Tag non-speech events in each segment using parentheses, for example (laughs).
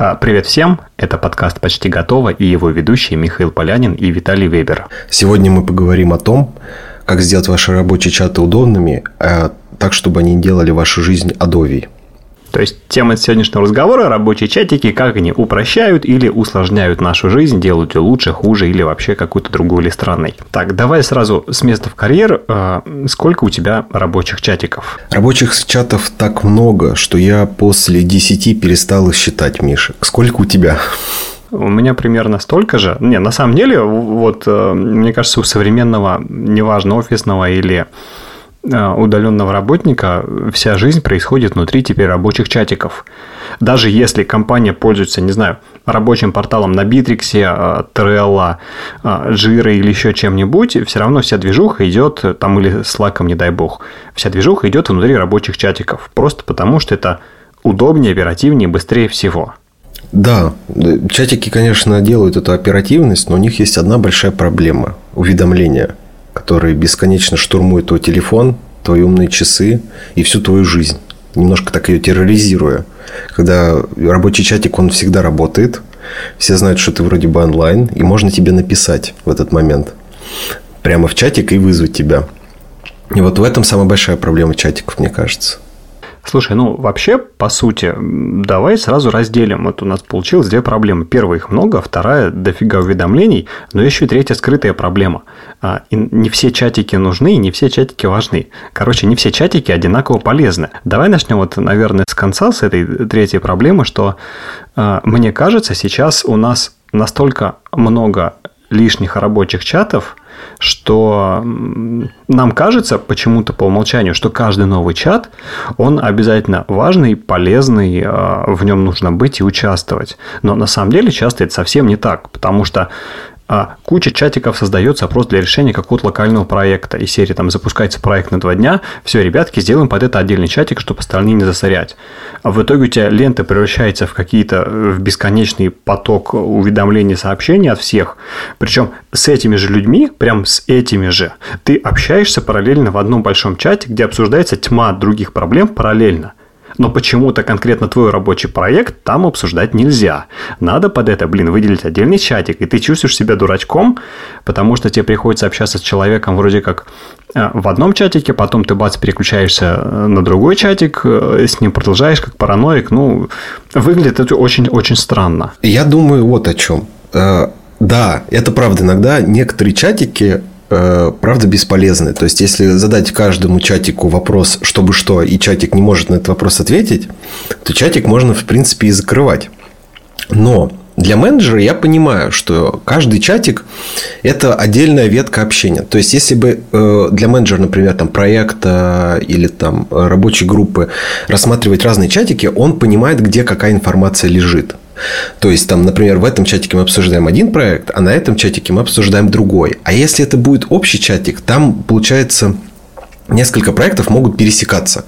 А, привет всем, это подкаст «Почти готово» и его ведущие Михаил Полянин и Виталий Вебер. Сегодня мы поговорим о том, как сделать ваши рабочие чаты удобными, а так, чтобы они делали вашу жизнь адовей. То есть тема сегодняшнего разговора – рабочие чатики, как они упрощают или усложняют нашу жизнь, делают ее лучше, хуже или вообще какую-то другую или странной. Так, давай сразу с места в карьер. А, сколько у тебя рабочих чатиков? Рабочих чатов так много, что я после 10 перестал их считать, Миша. Сколько у тебя? У меня примерно столько же. Не, на самом деле, вот э, мне кажется, у современного, неважно, офисного или удаленного работника вся жизнь происходит внутри теперь рабочих чатиков. Даже если компания пользуется, не знаю, рабочим порталом на Битриксе, э, Trello, Jira или еще чем-нибудь, все равно вся движуха идет, там или Slack, не дай бог, вся движуха идет внутри рабочих чатиков. Просто потому, что это удобнее, оперативнее, быстрее всего. Да, чатики, конечно, делают эту оперативность, но у них есть одна большая проблема – уведомления – который бесконечно штурмует твой телефон, твои умные часы и всю твою жизнь. Немножко так ее терроризируя. Когда рабочий чатик, он всегда работает. Все знают, что ты вроде бы онлайн. И можно тебе написать в этот момент. Прямо в чатик и вызвать тебя. И вот в этом самая большая проблема чатиков, мне кажется. Слушай, ну вообще, по сути, давай сразу разделим. Вот у нас получилось две проблемы. Первая их много, вторая дофига уведомлений, но еще и третья скрытая проблема. А, и не все чатики нужны, не все чатики важны. Короче, не все чатики одинаково полезны. Давай начнем вот, наверное, с конца, с этой третьей проблемы, что а, мне кажется, сейчас у нас настолько много лишних рабочих чатов, что нам кажется почему-то по умолчанию, что каждый новый чат, он обязательно важный, полезный, а, в нем нужно быть и участвовать. Но на самом деле часто это совсем не так, потому что а куча чатиков создается просто для решения какого-то локального проекта. И серии там запускается проект на два дня, все, ребятки, сделаем под это отдельный чатик, чтобы остальные не засорять. А в итоге у тебя лента превращается в какие-то в бесконечный поток уведомлений, сообщений от всех. Причем с этими же людьми, прям с этими же, ты общаешься параллельно в одном большом чате, где обсуждается тьма других проблем параллельно но почему-то конкретно твой рабочий проект там обсуждать нельзя. Надо под это, блин, выделить отдельный чатик, и ты чувствуешь себя дурачком, потому что тебе приходится общаться с человеком вроде как э, в одном чатике, потом ты бац, переключаешься э, на другой чатик, э, с ним продолжаешь как параноик. Ну, выглядит это очень-очень странно. Я думаю вот о чем. Да, это правда. Иногда некоторые чатики правда бесполезны. То есть, если задать каждому чатику вопрос, чтобы что, и чатик не может на этот вопрос ответить, то чатик можно, в принципе, и закрывать. Но для менеджера я понимаю, что каждый чатик – это отдельная ветка общения. То есть, если бы э, для менеджера, например, там, проекта или там, рабочей группы рассматривать разные чатики, он понимает, где какая информация лежит. То есть, там, например, в этом чатике мы обсуждаем один проект, а на этом чатике мы обсуждаем другой. А если это будет общий чатик, там получается несколько проектов могут пересекаться.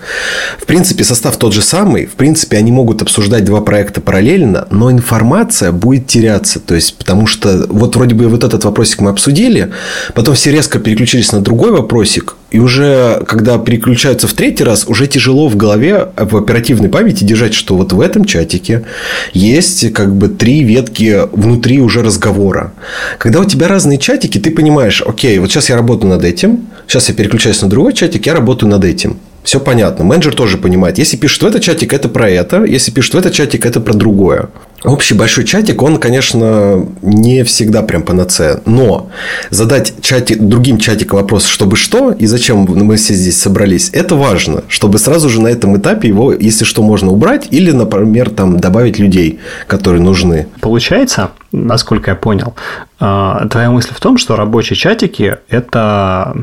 В принципе, состав тот же самый. В принципе, они могут обсуждать два проекта параллельно, но информация будет теряться. То есть, потому что вот вроде бы вот этот вопросик мы обсудили, потом все резко переключились на другой вопросик, и уже, когда переключаются в третий раз, уже тяжело в голове, в оперативной памяти держать, что вот в этом чатике есть как бы три ветки внутри уже разговора. Когда у тебя разные чатики, ты понимаешь, окей, вот сейчас я работаю над этим, сейчас я переключаюсь на другой чатик, я работаю над этим. Все понятно. Менеджер тоже понимает. Если пишет в этот чатик, это про это. Если пишет в этот чатик, это про другое. Общий большой чатик, он, конечно, не всегда прям панацея. Но задать чате, другим чатикам вопрос, чтобы что и зачем мы все здесь собрались, это важно. Чтобы сразу же на этом этапе его, если что, можно убрать. Или, например, там, добавить людей, которые нужны. Получается, насколько я понял, а, твоя мысль в том, что рабочие чатики – это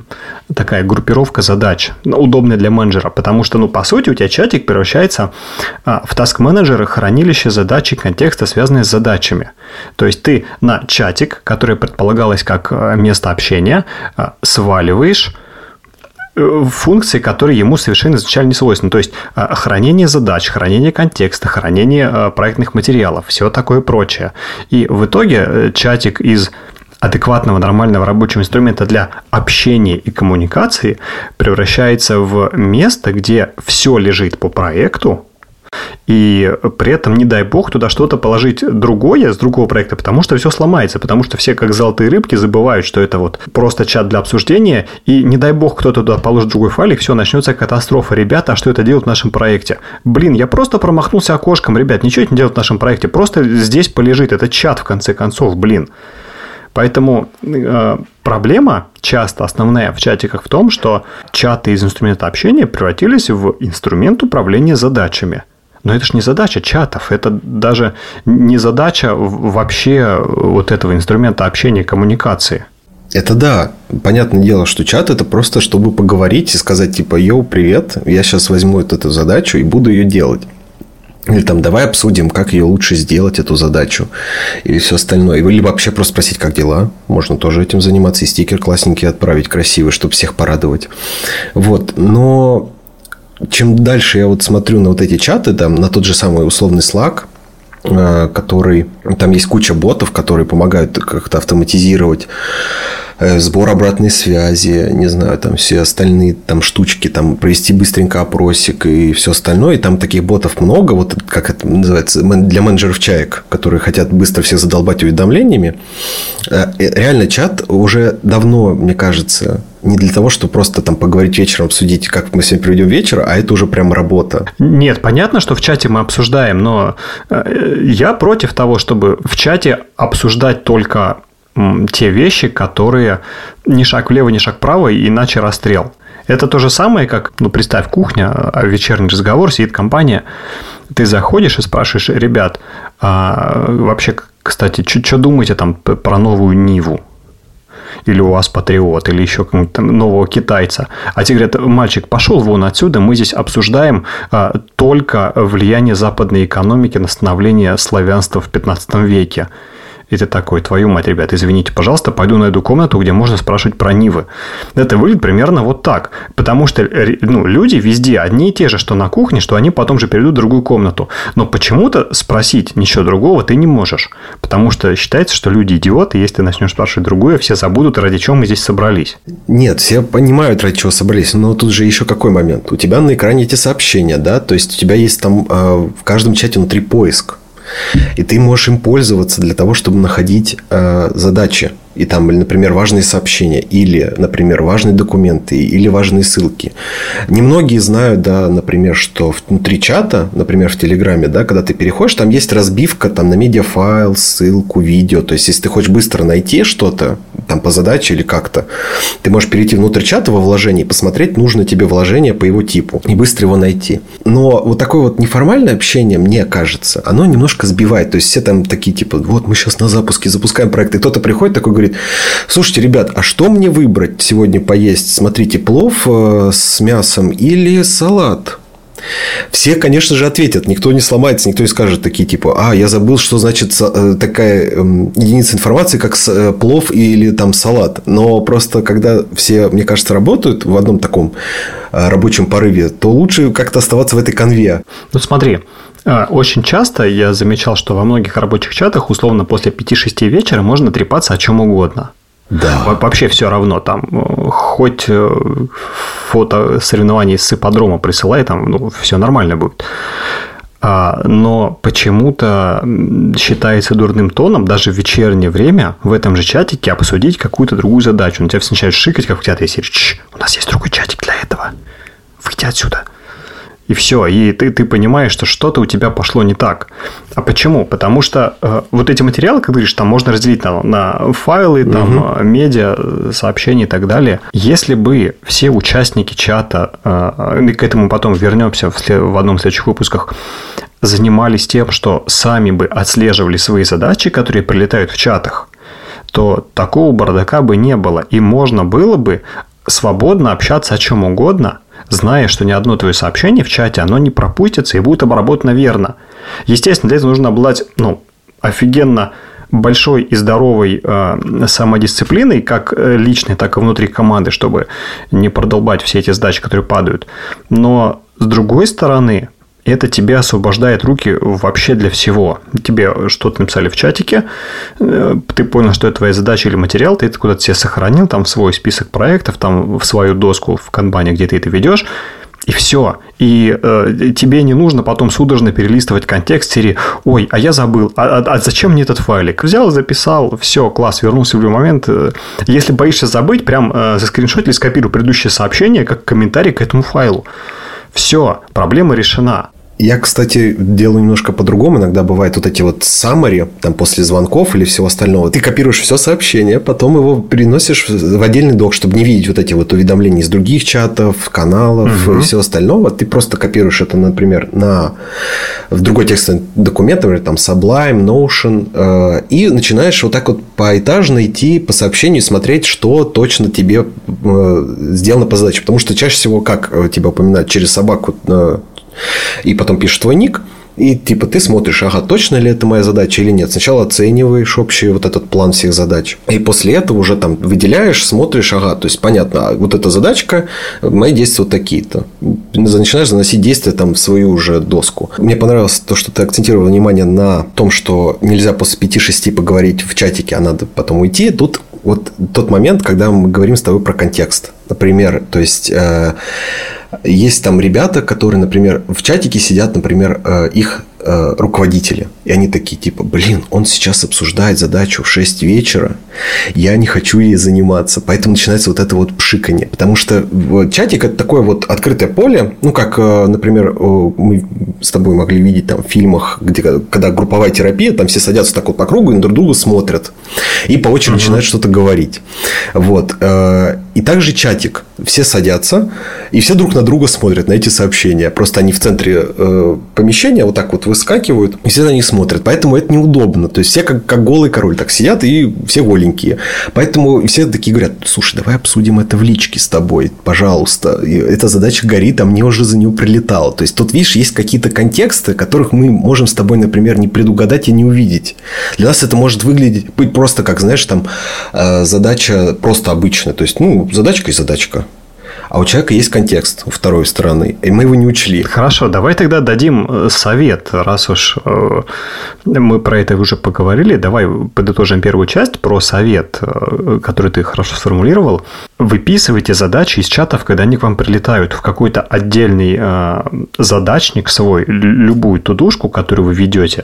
такая группировка задач, ну, удобная для менеджера, потому что, ну, по сути, у тебя чатик превращается а, в таск-менеджера хранилище задач и контекста, связанные с задачами. То есть, ты на чатик, который предполагалось как а, место общения, сваливаешь Э, функции, которые ему совершенно изначально не свойственны. То есть э, хранение задач, хранение контекста, хранение э, проектных материалов, все такое прочее. И в итоге чатик из адекватного, нормального рабочего инструмента для общения и коммуникации превращается в место, где все лежит по проекту, и при этом, не дай бог, туда что-то положить другое с другого проекта, потому что все сломается, потому что все, как золотые рыбки, забывают, что это вот просто чат для обсуждения, и не дай бог, кто-то туда положит другой файлик, все, начнется катастрофа. Ребята, а что это делать в нашем проекте? Блин, я просто промахнулся окошком, ребят, ничего это не делать в нашем проекте, просто здесь полежит, это чат в конце концов, блин. Поэтому э, проблема часто основная в чатиках в том, что чаты из инструмента общения превратились в инструмент управления задачами. Но это же не задача чатов, это даже не задача вообще вот этого инструмента общения коммуникации. Это да. Понятное дело, что чат это просто, чтобы поговорить и сказать, типа, йоу, привет, я сейчас возьму вот эту задачу и буду ее делать. Или там давай обсудим, как ее лучше сделать, эту задачу. Или все остальное. Или вообще просто спросить, как дела. Можно тоже этим заниматься. И стикер классненький отправить красивый, чтобы всех порадовать. Вот. Но чем дальше я вот смотрю на вот эти чаты, там, на тот же самый условный Slack, э, который... Там есть куча ботов, которые помогают как-то автоматизировать сбор обратной связи, не знаю, там все остальные там штучки, там провести быстренько опросик и все остальное. И там таких ботов много, вот как это называется, для менеджеров чаек, которые хотят быстро все задолбать уведомлениями. Э, э, реально чат уже давно, мне кажется, не для того, чтобы просто там поговорить вечером, обсудить, как мы сегодня проведем вечер, а это уже прям работа. Нет, понятно, что в чате мы обсуждаем, но я против того, чтобы в чате обсуждать только те вещи, которые ни шаг влево, ни шаг вправо, иначе расстрел. Это то же самое, как, ну, представь, кухня, а вечерний разговор, сидит компания, ты заходишь и спрашиваешь, ребят, а вообще, кстати, что думаете там про новую Ниву? или у вас патриот, или еще какого-то нового китайца. А те говорят, мальчик, пошел вон отсюда, мы здесь обсуждаем а, только влияние западной экономики на становление славянства в 15 веке. И ты такой, твою мать, ребят, извините, пожалуйста, пойду найду комнату, где можно спрашивать про Нивы. Это выглядит примерно вот так. Потому что ну, люди везде одни и те же, что на кухне, что они потом же перейдут в другую комнату. Но почему-то спросить ничего другого ты не можешь. Потому что считается, что люди идиоты, если ты начнешь спрашивать другое, все забудут, ради чего мы здесь собрались. Нет, все понимают, ради чего собрались. Но тут же еще какой момент. У тебя на экране эти сообщения, да? То есть, у тебя есть там э, в каждом чате внутри поиск. И ты можешь им пользоваться для того, чтобы находить э, задачи и там, например, важные сообщения, или, например, важные документы, или важные ссылки. Немногие знают, да, например, что внутри чата, например, в Телеграме, да, когда ты переходишь, там есть разбивка там, на медиафайл, ссылку, видео. То есть, если ты хочешь быстро найти что-то, там, по задаче или как-то, ты можешь перейти внутрь чата во вложение и посмотреть, нужно тебе вложение по его типу, и быстро его найти. Но вот такое вот неформальное общение, мне кажется, оно немножко сбивает. То есть, все там такие, типа, вот мы сейчас на запуске запускаем проект, и кто-то приходит такой, говорит, говорит, слушайте, ребят, а что мне выбрать сегодня поесть? Смотрите, плов э, с мясом или салат? Все, конечно же, ответят. Никто не сломается, никто не скажет такие типа, а, я забыл, что значит э, такая эм, единица информации, как э, плов или там салат. Но просто, когда все, мне кажется, работают в одном таком рабочем порыве, то лучше как-то оставаться в этой конве. Ну, смотри, очень часто я замечал, что во многих рабочих чатах, условно, после 5-6 вечера можно трепаться о чем угодно. Да. Вообще все равно там, э, хоть э, фото соревнований с ипподрома присылай, там ну, все нормально будет. А, но почему-то считается дурным тоном даже в вечернее время в этом же чатике обсудить какую-то другую задачу. На тебя все начинают шикать, как в театре, и у нас есть другой чатик для этого. Выйди отсюда и все, и ты, ты понимаешь, что что-то у тебя пошло не так. А почему? Потому что э, вот эти материалы, как говоришь, там можно разделить на, на файлы, там, угу. медиа, сообщения и так далее. Если бы все участники чата, э, и к этому потом вернемся в, след, в одном из следующих выпусках, занимались тем, что сами бы отслеживали свои задачи, которые прилетают в чатах, то такого бардака бы не было. И можно было бы свободно общаться о чем угодно, зная, что ни одно твое сообщение в чате, оно не пропустится и будет обработано верно. Естественно, для этого нужно обладать, ну, офигенно большой и здоровой э, самодисциплиной, как э, личной, так и внутри команды, чтобы не продолбать все эти задачи, которые падают. Но с другой стороны, это тебе освобождает руки вообще для всего. Тебе что-то написали в чатике, э, ты понял, что это твоя задача или материал, ты это куда-то себе сохранил, там свой список проектов, там в свою доску в канбане, где ты это ведешь, И все. И э, тебе не нужно потом судорожно перелистывать контекст серии «Ой, а я забыл, а, а, а зачем мне этот файлик?» Взял, записал, все, класс, вернулся в любой момент. Если боишься забыть, прям э, заскриншот или скопируй предыдущее сообщение как комментарий к этому файлу. Все, проблема решена. Я, кстати, делаю немножко по-другому. Иногда бывает вот эти вот summary, там, после звонков или всего остального. Ты копируешь все сообщение, потом его переносишь в отдельный док, чтобы не видеть вот эти вот уведомления из других чатов, каналов угу. и всего остального. Ты просто копируешь это, например, на... в другой текстовый документ, например, там Sublime, Notion, э, и начинаешь вот так вот поэтажно идти по сообщению смотреть, что точно тебе э, сделано по задаче. Потому что чаще всего, как э, тебя упоминают, через собаку э, и потом пишешь твой ник, и типа ты смотришь, ага, точно ли это моя задача или нет. Сначала оцениваешь общий вот этот план всех задач. И после этого уже там выделяешь, смотришь, ага, то есть понятно, а вот эта задачка, мои действия вот такие-то. Начинаешь заносить действия там в свою уже доску. Мне понравилось то, что ты акцентировал внимание на том, что нельзя после 5-6 поговорить в чатике, а надо потом уйти. Тут вот тот момент, когда мы говорим с тобой про контекст. Например, то есть э, есть там ребята, которые, например, в чатике сидят, например, э, их э, руководители. И они такие, типа, блин, он сейчас обсуждает задачу в 6 вечера, я не хочу ей заниматься. Поэтому начинается вот это вот пшиканье. Потому что чатик – это такое вот открытое поле. Ну, как, э, например, мы с тобой могли видеть там в фильмах, где, когда групповая терапия, там все садятся так вот по кругу и друг друга смотрят. И по очереди угу. начинают что-то говорить. Вот. И также чатик. Все садятся, и все друг на друга смотрят на эти сообщения. Просто они в центре э, помещения вот так вот выскакивают, и все на них смотрят. Поэтому это неудобно. То есть, все как, как голый король так сидят, и все голенькие. Поэтому все такие говорят, слушай, давай обсудим это в личке с тобой, пожалуйста. И эта задача горит, а мне уже за нее прилетало. То есть, тут, видишь, есть какие-то контексты, которых мы можем с тобой, например, не предугадать и не увидеть. Для нас это может выглядеть быть просто как, знаешь, там э, задача просто обычная. То есть, ну, задачка и задачка. А у человека есть контекст у второй стороны, и мы его не учли. Хорошо, давай тогда дадим э, совет, раз уж э, мы про это уже поговорили. Давай подытожим первую часть про совет, э, который ты хорошо сформулировал. Выписывайте задачи из чатов, когда они к вам прилетают в какой-то отдельный задачник свой, любую тудушку, которую вы ведете.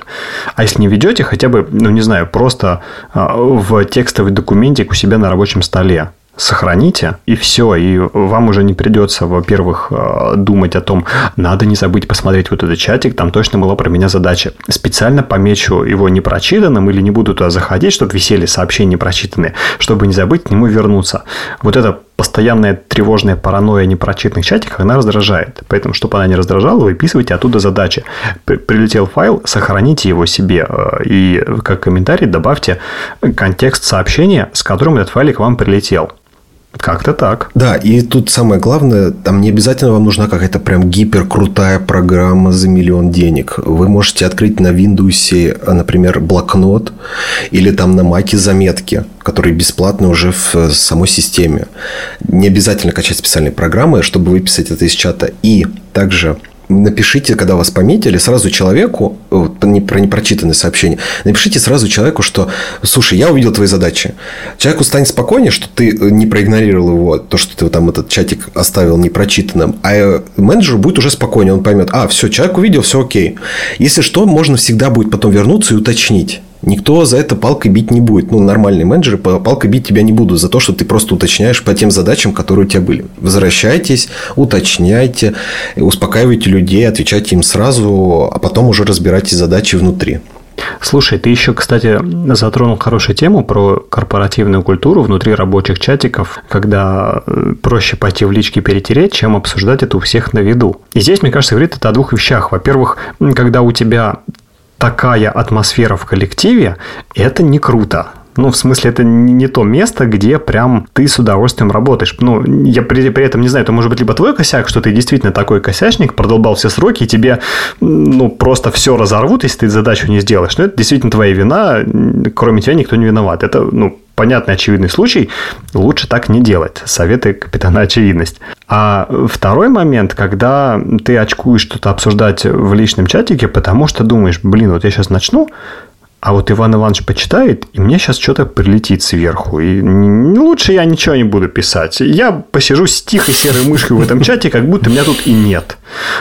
А если не ведете, хотя бы, ну не знаю, просто в текстовый документик у себя на рабочем столе сохраните, и все, и вам уже не придется, во-первых, э, думать о том, надо не забыть посмотреть вот этот чатик, там точно была про меня задача. Специально помечу его непрочитанным или не буду туда заходить, чтобы висели сообщения прочитанные, чтобы не забыть к нему вернуться. Вот это постоянная тревожная паранойя непрочитанных чатиков, она раздражает. Поэтому, чтобы она не раздражала, выписывайте оттуда задачи. Прилетел файл, сохраните его себе э, и как комментарий добавьте контекст сообщения, с которым этот файлик вам прилетел. Как-то так. Да, и тут самое главное, там не обязательно вам нужна какая-то прям гиперкрутая программа за миллион денег. Вы можете открыть на Windows, например, блокнот или там на Mac заметки, которые бесплатны уже в самой системе. Не обязательно качать специальные программы, чтобы выписать это из чата. И также напишите, когда вас пометили, сразу человеку, не, про непрочитанное сообщение, напишите сразу человеку, что, слушай, я увидел твои задачи. Человеку станет спокойнее, что ты э, не проигнорировал его, то, что ты там этот чатик оставил непрочитанным, а э, менеджеру будет уже спокойнее, он поймет, а, все, человек увидел, все окей. Если что, можно всегда будет потом вернуться и уточнить. Никто за это палкой бить не будет. Ну, нормальные менеджеры палкой бить тебя не будут за то, что ты просто уточняешь по тем задачам, которые у тебя были. Возвращайтесь, уточняйте, успокаивайте людей, отвечайте им сразу, а потом уже разбирайте задачи внутри. Слушай, ты еще, кстати, затронул хорошую тему про корпоративную культуру внутри рабочих чатиков, когда э, проще пойти в лички перетереть, чем обсуждать это у всех на виду. И здесь, мне кажется, говорит это о двух вещах. Во-первых, когда у тебя такая атмосфера в коллективе, это не круто. Ну, в смысле, это не то место, где прям ты с удовольствием работаешь. Ну, я при, при этом не знаю, это может быть либо твой косяк, что ты действительно такой косячник, продолбал все сроки, и тебе, ну, просто все разорвут, если ты задачу не сделаешь. Но это действительно твоя вина, кроме тебя никто не виноват. Это, ну, понятный очевидный случай, лучше так не делать. Советы капитана очевидность. А второй момент, когда ты очкуешь что-то обсуждать в личном чатике, потому что думаешь, блин, вот я сейчас начну, а вот Иван Иванович почитает, и мне сейчас что-то прилетит сверху. И лучше я ничего не буду писать. Я посижу с тихой серой мышкой в этом чате, как будто меня тут и нет.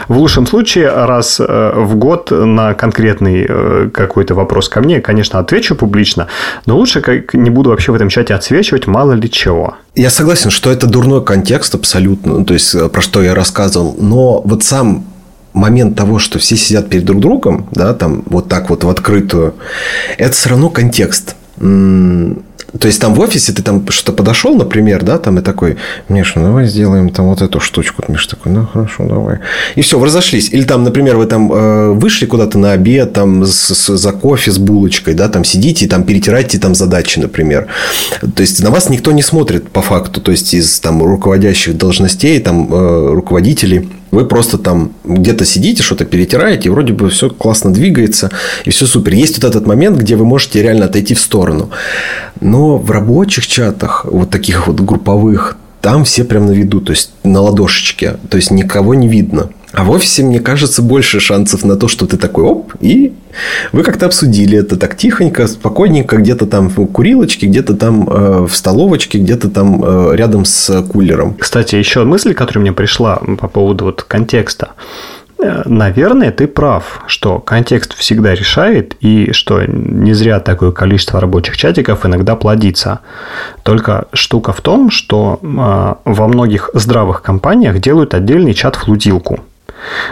В лучшем случае, раз э, в год на конкретный э, какой-то вопрос ко мне, конечно, отвечу публично, но лучше как не буду вообще в этом чате отсвечивать, мало ли чего. Я согласен, что это дурной контекст абсолютно, то есть э, про что я рассказывал, но вот сам момент того, что все сидят перед друг другом, да, там вот так вот в открытую, это все равно контекст. То есть там в офисе ты там что-то подошел, например, да, там и такой, Миша, ну давай сделаем там вот эту штучку. Миша такой, ну хорошо, давай. И все, вы разошлись. Или там, например, вы там э, вышли куда-то на обед, там с, с, за кофе с булочкой, да, там сидите и там перетираете там задачи, например. То есть на вас никто не смотрит по факту, то есть из там руководящих должностей, там э, руководителей вы просто там где-то сидите, что-то перетираете, и вроде бы все классно двигается, и все супер. Есть вот этот момент, где вы можете реально отойти в сторону. Но в рабочих чатах, вот таких вот групповых, там все прям на виду, то есть на ладошечке, то есть никого не видно. А в офисе, мне кажется, больше шансов на то, что ты такой оп, и вы как-то обсудили это так тихонько, спокойненько, где-то там в курилочке, где-то там э, в столовочке, где-то там э, рядом с кулером. Кстати, еще мысль, которая мне пришла по поводу вот контекста. Э, наверное, ты прав, что контекст всегда решает, и что не зря такое количество рабочих чатиков иногда плодится. Только штука в том, что э, во многих здравых компаниях делают отдельный чат-флудилку –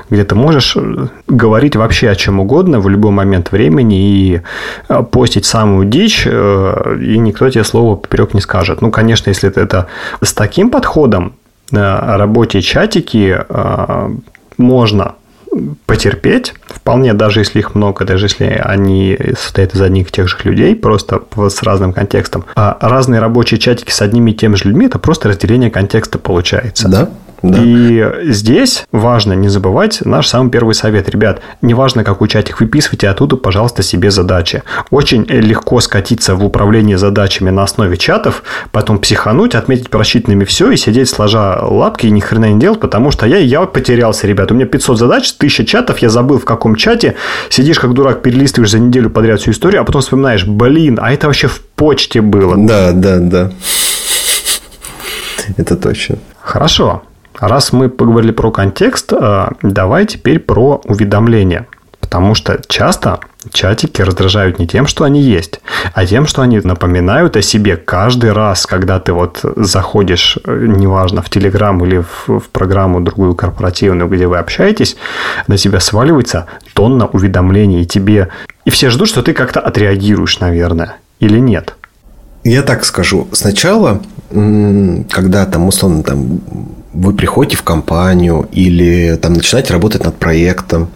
где ты можешь э, говорить вообще о чем угодно в любой момент времени и э, постить самую дичь, э, и никто тебе слова поперек не скажет. Ну, конечно, если это с таким подходом работе чатики можно потерпеть, вполне, даже если их много, даже если они состоят из одних и тех же людей, просто с разным контекстом. А разные рабочие чатики с одними и теми же людьми, это просто разделение контекста получается. Да, да. И здесь важно не забывать наш самый первый совет. Ребят, неважно, какой чатик выписывайте, оттуда, пожалуйста, себе задачи. Очень легко скатиться в управление задачами на основе чатов, потом психануть, отметить просчитанными все и сидеть сложа лапки и ни хрена не делать, потому что я, я потерялся, ребят. У меня 500 задач, 1000 чатов, я забыл в каком чате. Сидишь как дурак, перелистываешь за неделю подряд всю историю, а потом вспоминаешь, блин, а это вообще в почте было. Да, да, да. Это точно. Хорошо. Раз мы поговорили про контекст, э, давай теперь про уведомления. Потому что часто чатики раздражают не тем, что они есть, а тем, что они напоминают о себе каждый раз, когда ты вот заходишь, э, неважно, в Телеграм или в, в программу другую корпоративную, где вы общаетесь, на тебя сваливается тонна уведомлений, тебе... И все ждут, что ты как-то отреагируешь, наверное, или нет. Я так скажу. Сначала, когда там, условно, там вы приходите в компанию или там начинаете работать над проектом,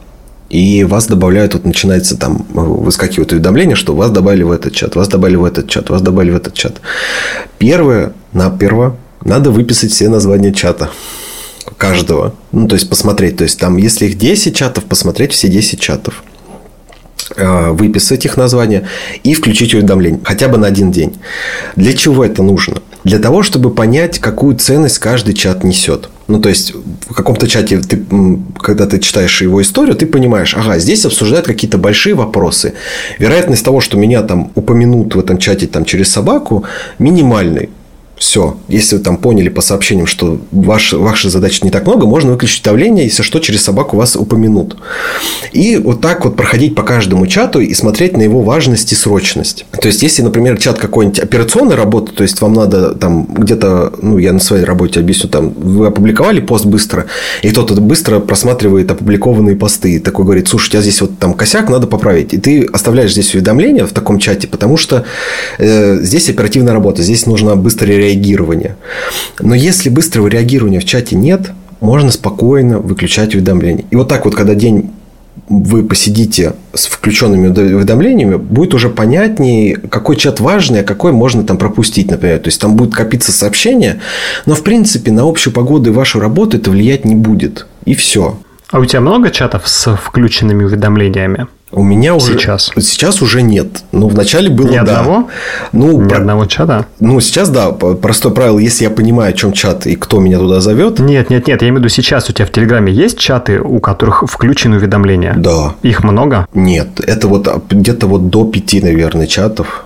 и вас добавляют, вот начинается там, выскакивает уведомление, что вас добавили в этот чат, вас добавили в этот чат, вас добавили в этот чат. Первое, на перво, надо выписать все названия чата каждого. Ну, то есть, посмотреть. То есть, там, если их 10 чатов, посмотреть все 10 чатов. Э, выписать их названия и включить уведомление хотя бы на один день. Для чего это нужно? Для того, чтобы понять, какую ценность каждый чат несет. Ну, то есть, в каком-то чате, ты, когда ты читаешь его историю, ты понимаешь, ага, здесь обсуждают какие-то большие вопросы. Вероятность того, что меня там упомянут в этом чате там, через собаку, минимальный. Все. Если вы там поняли по сообщениям, что ваш, ваших задач не так много, можно выключить давление, если что, через собаку вас упомянут. И вот так вот проходить по каждому чату и смотреть на его важность и срочность. То есть, если, например, чат какой-нибудь операционной работы, то есть, вам надо там где-то, ну, я на своей работе объясню, там, вы опубликовали пост быстро, и кто-то быстро просматривает опубликованные посты, и такой говорит, слушай, у тебя здесь вот там косяк, надо поправить. И ты оставляешь здесь уведомление в таком чате, потому что э, здесь оперативная работа, здесь нужно быстро реагирования. Но если быстрого реагирования в чате нет, можно спокойно выключать уведомления. И вот так вот, когда день вы посидите с включенными уведомлениями, будет уже понятнее, какой чат важный, а какой можно там пропустить, например. То есть, там будет копиться сообщения, но, в принципе, на общую погоду и вашу работу это влиять не будет. И все. А у тебя много чатов с включенными уведомлениями? У меня уже... Сейчас. Сейчас уже нет. Ну, вначале было, Ни да. одного? Ну, Ни про... одного чата? Ну, сейчас, да. Простое правило, если я понимаю, о чем чат и кто меня туда зовет. Нет, нет, нет. Я имею в виду, сейчас у тебя в Телеграме есть чаты, у которых включены уведомления? Да. Их много? Нет. Это вот где-то вот до пяти, наверное, чатов.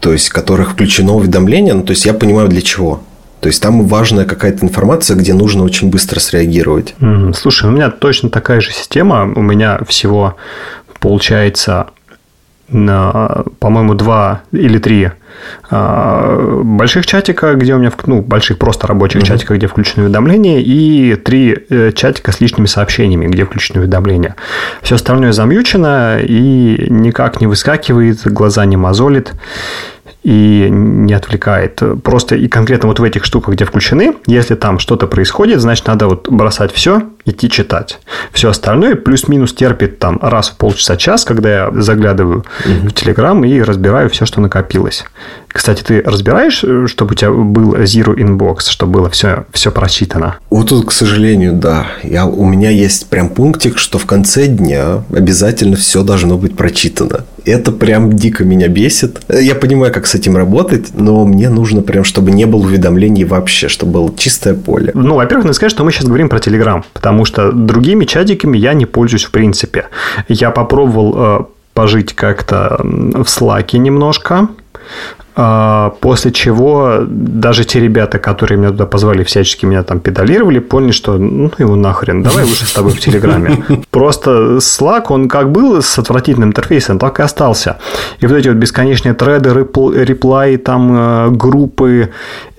То есть, которых включено уведомление. Ну, то есть, я понимаю, для чего. То есть там важная какая-то информация, где нужно очень быстро среагировать. Слушай, у меня точно такая же система. У меня всего получается, по-моему, два или три а, больших чатика, где у меня, ну, больших просто рабочих uh-huh. чатика, где включены уведомления, и три э, чатика с личными сообщениями, где включены уведомления. Все остальное замьючено и никак не выскакивает, глаза не мозолит и не отвлекает. Просто и конкретно вот в этих штуках, где включены, если там что-то происходит, значит, надо вот бросать все, идти читать. Все остальное плюс-минус терпит там раз в полчаса-час, когда я заглядываю угу. в Телеграм и разбираю все, что накопилось. Кстати, ты разбираешь, чтобы у тебя был Zero Inbox, чтобы было все, все прочитано? Вот тут, к сожалению, да. Я, у меня есть прям пунктик, что в конце дня обязательно все должно быть прочитано. Это прям дико меня бесит. Я понимаю, как с этим работать, но мне нужно прям, чтобы не было уведомлений вообще, чтобы было чистое поле. Ну, во-первых, надо сказать, что мы сейчас говорим про Telegram, потому что другими чатиками я не пользуюсь в принципе. Я попробовал э, пожить как-то в Slack немножко, после чего даже те ребята, которые меня туда позвали, всячески меня там педалировали, поняли, что ну его нахрен, давай лучше с тобой в Телеграме. (laughs) Просто Slack, он как был с отвратительным интерфейсом, так и остался. И вот эти вот бесконечные треды, реплай, там э, группы,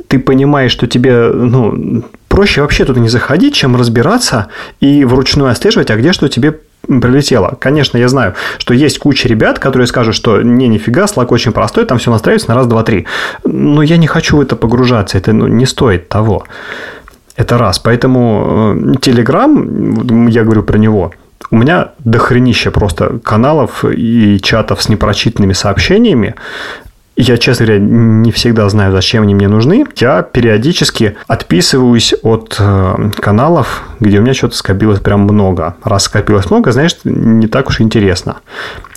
ты понимаешь, что тебе ну, проще вообще туда не заходить, чем разбираться и вручную отслеживать, а где что тебе прилетело. Конечно, я знаю, что есть куча ребят, которые скажут, что не, нифига, Slack очень простой, там все настраивается на раз, два, три. Но я не хочу в это погружаться, это ну, не стоит того. Это раз. Поэтому э, Telegram, я говорю про него, у меня дохренище просто каналов и чатов с непрочитанными сообщениями, я, честно говоря, не всегда знаю, зачем они мне нужны. Я периодически отписываюсь от э, каналов, где у меня что-то скопилось прям много. Раз скопилось много, знаешь, не так уж интересно.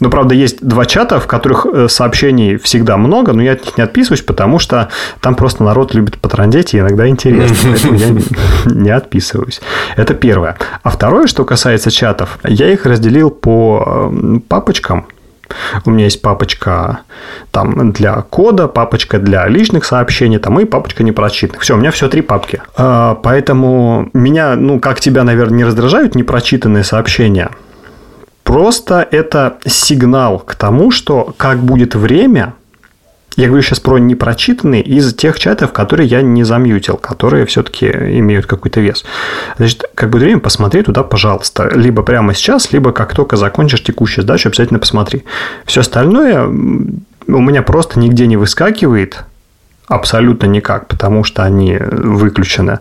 Но, правда, есть два чата, в которых э, сообщений всегда много, но я от них не отписываюсь, потому что там просто народ любит потрандеть, и иногда интересно. (laughs) Поэтому я не отписываюсь. Это первое. А второе, что касается чатов, я их разделил по э, папочкам. У меня есть папочка там для кода, папочка для личных сообщений, там и папочка непрочитанных. Все, у меня все три папки. А, поэтому меня, ну, как тебя, наверное, не раздражают непрочитанные сообщения. Просто это сигнал к тому, что как будет время, я говорю сейчас про непрочитанные из тех чатов, которые я не замьютил, которые все-таки имеют какой-то вес. Значит, как бы время, посмотри туда, пожалуйста. Либо прямо сейчас, либо как только закончишь текущую задачу, обязательно посмотри. Все остальное у меня просто нигде не выскакивает, Абсолютно никак, потому что они выключены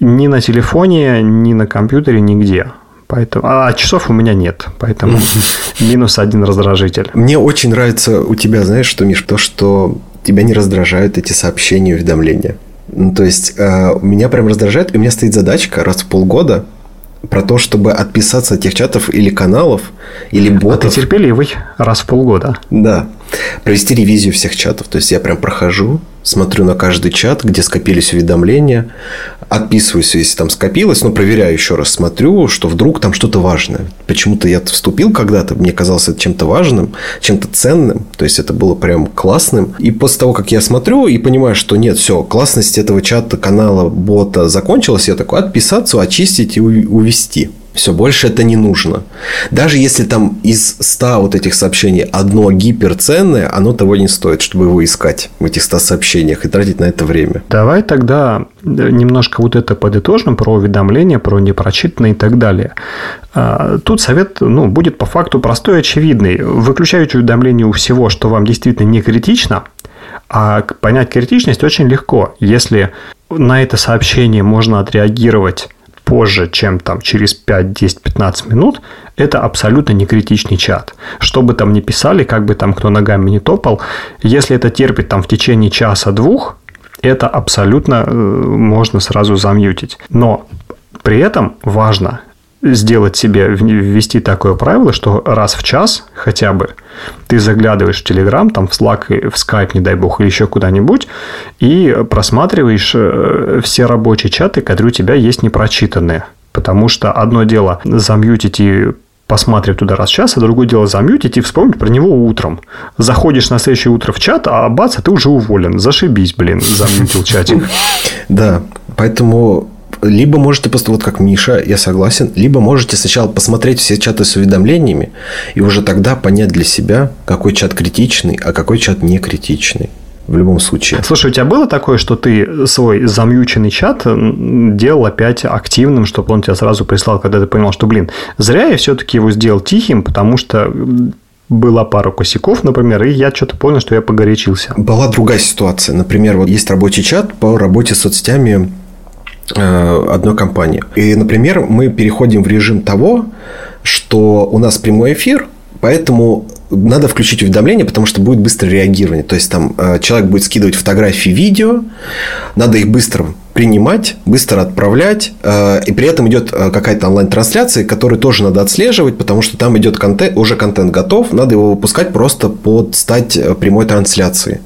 ни на телефоне, ни на компьютере, нигде. Поэтому, а часов у меня нет, поэтому (laughs) минус один раздражитель. Мне очень нравится у тебя, знаешь, что, Миш, то, что тебя не раздражают эти сообщения, уведомления. Ну, то есть, э, меня прям раздражает, и у меня стоит задачка раз в полгода про то, чтобы отписаться от тех чатов или каналов, или ботов. А ты терпеливый раз в полгода. Да. Провести ревизию всех чатов. То есть, я прям прохожу, смотрю на каждый чат, где скопились уведомления, отписываюсь, если там скопилось, но проверяю еще раз, смотрю, что вдруг там что-то важное. Почему-то я вступил когда-то, мне казалось это чем-то важным, чем-то ценным, то есть это было прям классным. И после того, как я смотрю и понимаю, что нет, все, классность этого чата, канала, бота закончилась, я такой отписаться, очистить и увести. Все, больше это не нужно. Даже если там из 100 вот этих сообщений одно гиперценное, оно того не стоит, чтобы его искать в этих 100 сообщениях и тратить на это время. Давай тогда э, немножко вот это подытожим про уведомления, про непрочитанные и так далее. А, тут совет ну, будет по факту простой и очевидный. Выключайте уведомления у всего, что вам действительно не критично, а понять критичность очень легко. Если на это сообщение можно отреагировать позже, чем там через 5, 10, 15 минут, это абсолютно не критичный чат. Что бы там ни писали, как бы там кто ногами не топал, если это терпит там в течение часа-двух, это абсолютно э, можно сразу замьютить. Но при этом важно сделать себе, ввести такое правило, что раз в час хотя бы ты заглядываешь в Telegram, там в Slack, в Skype, не дай бог, или еще куда-нибудь, и просматриваешь э, все рабочие чаты, которые у тебя есть непрочитанные. Потому что одно дело замьютить и посмотреть туда раз в час, а другое дело замьютить и вспомнить про него утром. Заходишь на следующее утро в чат, а бац, а ты уже уволен. Зашибись, блин, замьютил чатик. (laughs) Да, поэтому либо можете просто, вот как Миша, я согласен, либо можете сначала посмотреть все чаты с уведомлениями и уже тогда понять для себя, какой чат критичный, а какой чат не критичный в любом случае. Слушай, у тебя было такое, что ты свой замьюченный чат делал опять активным, чтобы он тебя сразу прислал, когда ты понял, что, блин, зря я все-таки его сделал тихим, потому что была пара косяков, например, и я что-то понял, что я погорячился. Была другая ситуация. Например, вот есть рабочий чат по работе с соцсетями одной компании. И, например, мы переходим в режим того, что у нас прямой эфир, поэтому надо включить уведомления, потому что будет быстрое реагирование. То есть там э, человек будет скидывать фотографии, видео, надо их быстро принимать, быстро отправлять. Э, и при этом идет э, какая-то онлайн-трансляция, которую тоже надо отслеживать, потому что там идет контент, уже контент готов, надо его выпускать просто под стать прямой трансляции.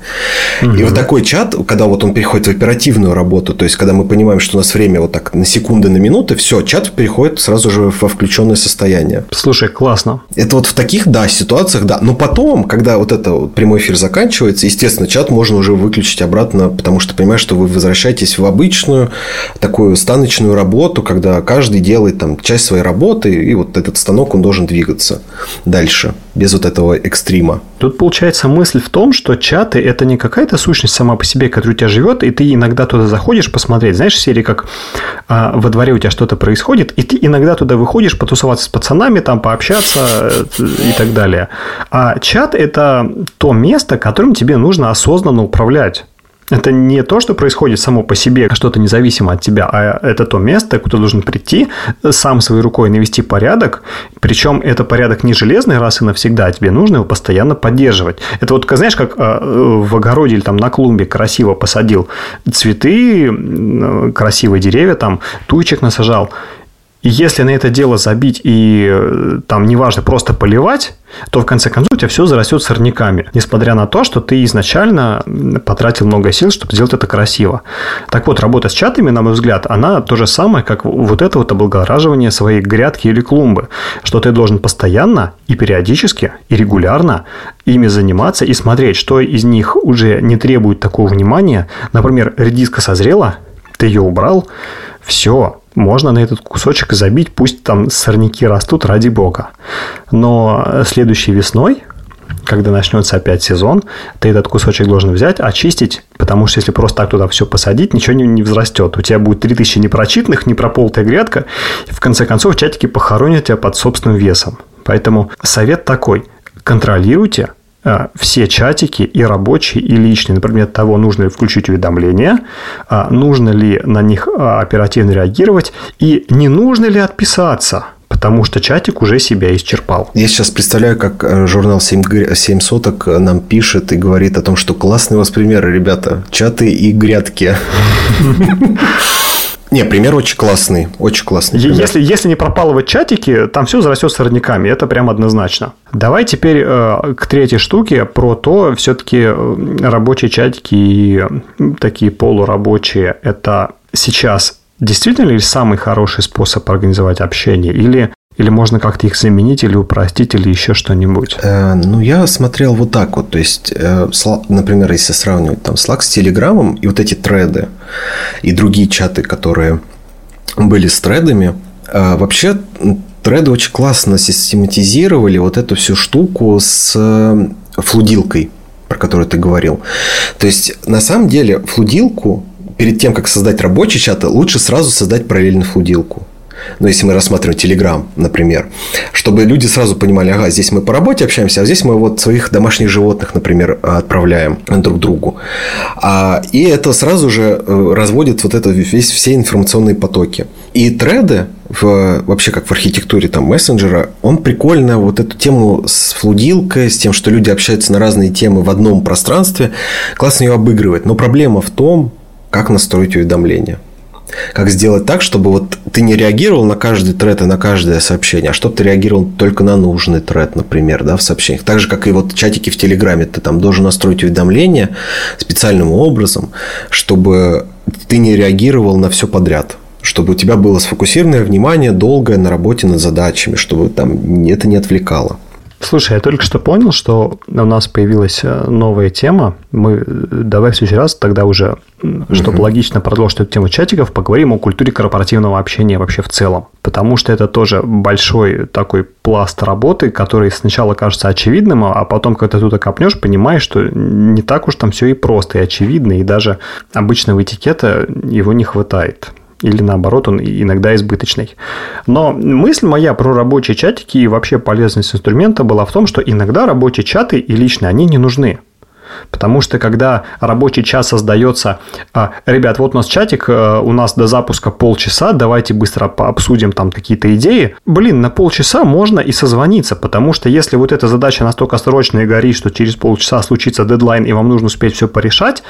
Угу. И вот такой чат, когда вот он переходит в оперативную работу, то есть когда мы понимаем, что у нас время вот так на секунды, на минуты, все, чат переходит сразу же во включенное состояние. Слушай, классно. Это вот в таких, да, ситуациях, да. Но потом, когда вот это вот прямой эфир заканчивается, естественно, чат можно уже выключить обратно, потому что понимаешь, что вы возвращаетесь в обычный обычную такую станочную работу, когда каждый делает там часть своей работы, и вот этот станок, он должен двигаться дальше, без вот этого экстрима. Тут получается мысль в том, что чаты – это не какая-то сущность сама по себе, которая у тебя живет, и ты иногда туда заходишь посмотреть. Знаешь, серии, как а, во дворе у тебя что-то происходит, и ты иногда туда выходишь потусоваться с пацанами, там пообщаться э, и так далее. А чат – это то место, которым тебе нужно осознанно управлять. Это не то, что происходит само по себе, что-то независимо от тебя, а это то место, куда должен прийти, сам своей рукой навести порядок. Причем это порядок не железный раз и навсегда, а тебе нужно его постоянно поддерживать. Это вот, знаешь, как а, в огороде или там на клумбе красиво посадил цветы, красивые деревья, там туйчик насажал. Если на это дело забить и э, там неважно просто поливать, то в конце концов у тебя все зарастет сорняками, несмотря на то, что ты изначально потратил много сил, чтобы сделать это красиво. Так вот, работа с чатами, на мой взгляд, она то же самое, как вот это вот облагораживание своей грядки или клумбы, что ты должен постоянно и периодически, и регулярно ими заниматься и смотреть, что из них уже не требует такого внимания. Например, редиска созрела, ты ее убрал, все, можно на этот кусочек забить, пусть там сорняки растут, ради бога. Но следующей весной, когда начнется опять сезон, ты этот кусочек должен взять, очистить, потому что если просто так туда все посадить, ничего не, не взрастет. У тебя будет 3000 непрочитанных, непрополтая грядка, и в конце концов чатики похоронят тебя под собственным весом. Поэтому совет такой. Контролируйте все чатики и рабочие, и личные. Например, того, нужно ли включить уведомления, а, нужно ли на них а, оперативно реагировать, и не нужно ли отписаться – потому что чатик уже себя исчерпал. Я сейчас представляю, как э, журнал 7, 7 соток нам пишет и говорит о том, что классные у вас примеры, ребята, чаты и грядки. (laughs) Не, пример очень классный, очень классный. Пример. Если, если не пропалывать чатики, там все зарастет сорняками, это прям однозначно. Давай теперь э, к третьей штуке про то, все-таки э, рабочие чатики и такие полурабочие, это сейчас действительно ли самый хороший способ организовать общение? Или или можно как-то их заменить, или упростить, или еще что-нибудь? Э, ну, я смотрел вот так вот. То есть, э, например, если сравнивать там Slack с Telegram и вот эти треды и другие чаты, которые были с тредами, э, вообще треды очень классно систематизировали вот эту всю штуку с э, флудилкой, про которую ты говорил. То есть, на самом деле, флудилку перед тем, как создать рабочий чат, лучше сразу создать параллельно флудилку ну, если мы рассматриваем Telegram, например, чтобы люди сразу понимали, ага, здесь мы по работе общаемся, а здесь мы вот своих домашних животных, например, отправляем друг другу. А, и это сразу же э, разводит вот это весь, все информационные потоки. И треды, в, вообще как в архитектуре там мессенджера, он прикольно вот эту тему с флудилкой, с тем, что люди общаются на разные темы в одном пространстве, классно ее обыгрывает. Но проблема в том, как настроить уведомления. Как сделать так, чтобы вот ты не реагировал на каждый тред и на каждое сообщение, а чтобы ты реагировал только на нужный тред, например, да, в сообщениях. Так же, как и вот чатики в Телеграме. Ты там должен настроить уведомления специальным образом, чтобы ты не реагировал на все подряд чтобы у тебя было сфокусированное внимание долгое на работе над задачами, чтобы там это не отвлекало. Слушай, я только что понял, что у нас появилась э, новая тема. Мы э, давай в следующий раз тогда уже, чтобы uh логично продолжить эту тему чатиков, поговорим о культуре корпоративного общения вообще в целом. Потому что это тоже большой такой пласт работы, который сначала кажется очевидным, а потом, когда ты туда копнешь, понимаешь, что не так уж там все и просто, и очевидно, и даже обычного этикета его не хватает или наоборот, он иногда избыточный. Но мысль моя про рабочие чатики и вообще полезность инструмента была в том, что иногда рабочие чаты и личные, они не нужны. Потому что когда рабочий час создается, а, ребят, вот у нас чатик, э, у нас до запуска полчаса, давайте быстро обсудим там какие-то идеи. Блин, на полчаса можно и созвониться, потому что если вот эта задача настолько срочная и горит, что через полчаса случится дедлайн и вам нужно успеть все порешать,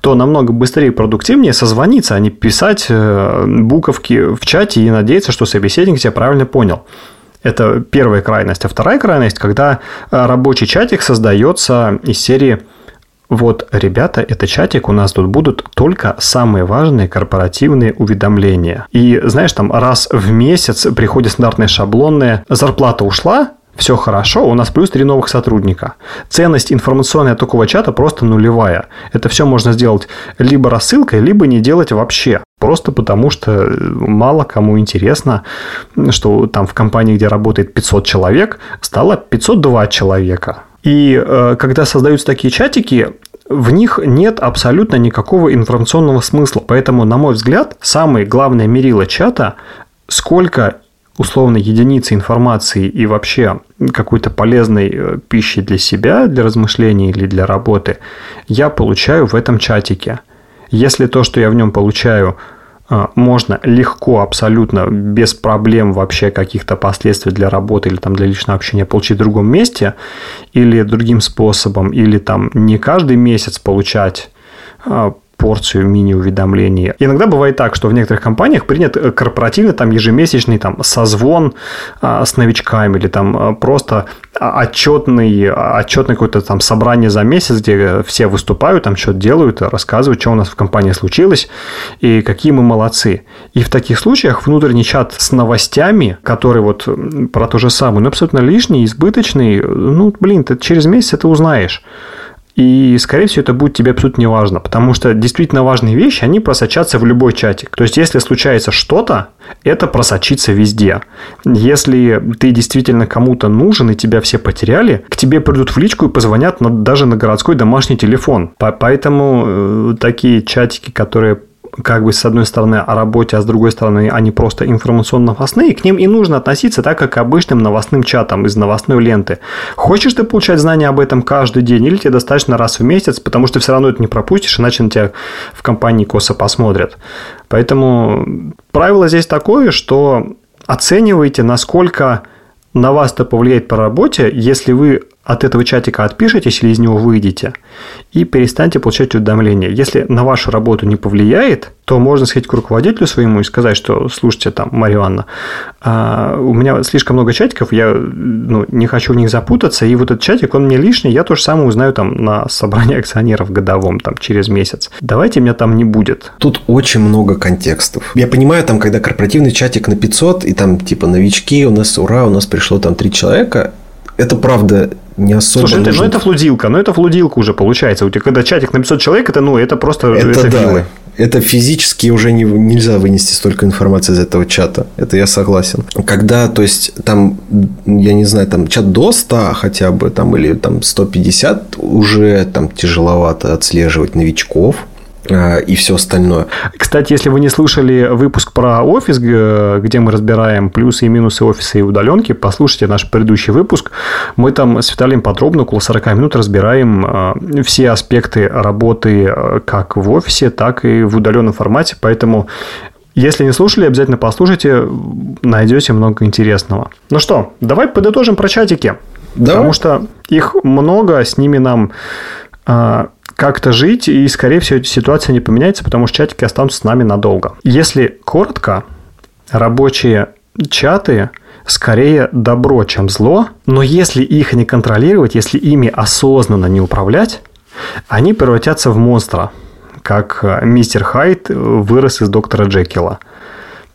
то намного быстрее и продуктивнее созвониться, а не писать э, буковки в чате и надеяться, что собеседник тебя правильно понял. Это первая крайность. А вторая крайность, когда э, рабочий чатик создается из серии вот, ребята, это чатик, у нас тут будут только самые важные корпоративные уведомления. И, знаешь, там раз в месяц приходит стандартная шаблонная зарплата ушла, все хорошо, у нас плюс три новых сотрудника. Ценность информационная такого чата просто нулевая. Это все можно сделать либо рассылкой, либо не делать вообще. Просто потому, что мало кому интересно, что там в компании, где работает 500 человек, стало 502 человека. И э, когда создаются такие чатики, в них нет абсолютно никакого информационного смысла. Поэтому, на мой взгляд, самое главное мерило чата, сколько условно единицы информации и вообще какой-то полезной э, пищи для себя, для размышлений или для работы я получаю в этом чатике. Если то, что я в нем получаю, можно легко, абсолютно, без проблем вообще каких-то последствий для работы или там для личного общения получить в другом месте или другим способом, или там не каждый месяц получать а, порцию мини-уведомлений. Иногда бывает так, что в некоторых компаниях принят э, корпоративный там ежемесячный там созвон а, с новичками или там а, просто отчетный, отчетный какое-то там собрание за месяц, где все выступают, там что-то делают, рассказывают, что у нас в компании случилось и какие мы молодцы. И в таких случаях внутренний чат с новостями, который вот про то же самое, но абсолютно лишний, избыточный, ну, блин, ты через месяц это узнаешь. И, скорее всего, это будет тебе абсолютно не важно, потому что действительно важные вещи, они просочатся в любой чатик. То есть, если случается что-то, это просочится везде. Если ты действительно кому-то нужен и тебя все потеряли, к тебе придут в личку и позвонят на, даже на городской домашний телефон. Поэтому э, такие чатики, которые как бы с одной стороны о работе, а с другой стороны они просто информационно-новостные, к ним и нужно относиться так, как к обычным новостным чатам из новостной ленты. Хочешь ты получать знания об этом каждый день, или тебе достаточно раз в месяц, потому что все равно это не пропустишь, иначе на тебя в компании косо посмотрят. Поэтому правило здесь такое, что оценивайте, насколько на вас это повлияет по работе, если вы от этого чатика отпишитесь или из него выйдете и перестаньте получать уведомления. Если на вашу работу не повлияет, то можно сходить к руководителю своему и сказать, что, слушайте, там, Мария Ивановна, а, у меня слишком много чатиков, я ну, не хочу в них запутаться, и вот этот чатик, он мне лишний, я то же самое узнаю там на собрании акционеров годовом, там, через месяц. Давайте меня там не будет. Тут очень много контекстов. Я понимаю, там, когда корпоративный чатик на 500, и там, типа, новички, у нас, ура, у нас пришло там три человека, это правда не особо Слушай, нужен. ну это флудилка, ну это флудилка уже получается. У тебя когда чатик на 500 человек, это ну это просто это, это да. филы. Это физически уже не, нельзя вынести столько информации из этого чата. Это я согласен. Когда, то есть, там, я не знаю, там чат до 100 хотя бы, там, или там 150, уже там тяжеловато отслеживать новичков и все остальное. Кстати, если вы не слушали выпуск про офис, где мы разбираем плюсы и минусы офиса и удаленки, послушайте наш предыдущий выпуск. Мы там с Виталием подробно, около 40 минут, разбираем э, все аспекты работы э, как в офисе, так и в удаленном формате. Поэтому если не слушали, обязательно послушайте, найдете много интересного. Ну что, давай подытожим про чатики. Давай. Потому что их много, с ними нам а, как-то жить, и, скорее всего, ситуация не поменяется, потому что чатики останутся с нами надолго. Если коротко, рабочие чаты скорее добро, чем зло, но если их не контролировать, если ими осознанно не управлять, они превратятся в монстра, как э, мистер Хайт вырос из доктора Джекила.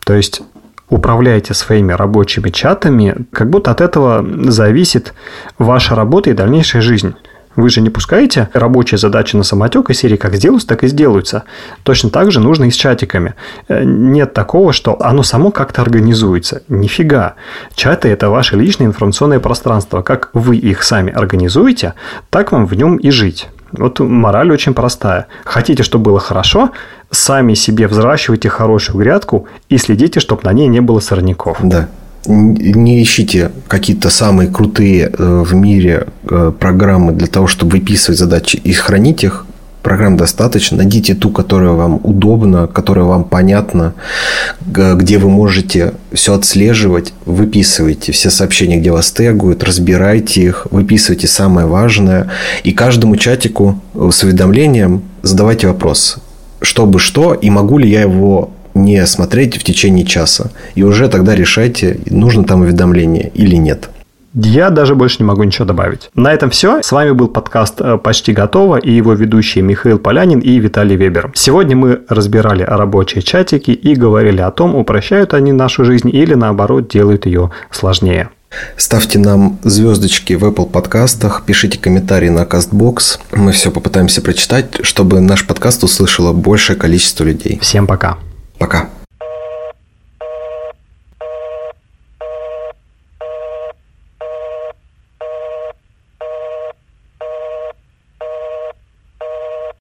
То есть управляете своими рабочими чатами, как будто от этого зависит ваша работа и дальнейшая жизнь. Вы же не пускаете рабочие задачи на самотек, и серии как сделаются, так и сделаются. Точно так же нужно и с чатиками. Э, нет такого, что оно само как-то организуется. Нифига. Чаты – это ваше личное информационное пространство. Как вы их сами организуете, так вам в нем и жить. Вот мораль очень простая. Хотите, чтобы было хорошо, сами себе взращивайте хорошую грядку и следите, чтобы на ней не было сорняков. Да не ищите какие-то самые крутые э, в мире э, программы для того, чтобы выписывать задачи и хранить их. Программ достаточно. Найдите ту, которая вам удобна, которая вам понятна, где вы можете все отслеживать. Выписывайте все сообщения, где вас тегуют, разбирайте их, выписывайте самое важное. И каждому чатику с уведомлением задавайте вопрос, чтобы что, и могу ли я его не смотреть в течение часа. И уже тогда решайте, нужно там уведомление или нет. Я даже больше не могу ничего добавить. На этом все. С вами был подкаст э, «Почти готово» и его ведущие Михаил Полянин и Виталий Вебер. Сегодня мы разбирали рабочие чатики и говорили о том, упрощают они нашу жизнь или наоборот делают ее сложнее. Ставьте нам звездочки в Apple подкастах, пишите комментарии на CastBox. Мы все попытаемся прочитать, чтобы наш подкаст услышало большее количество людей. Всем пока. Пока.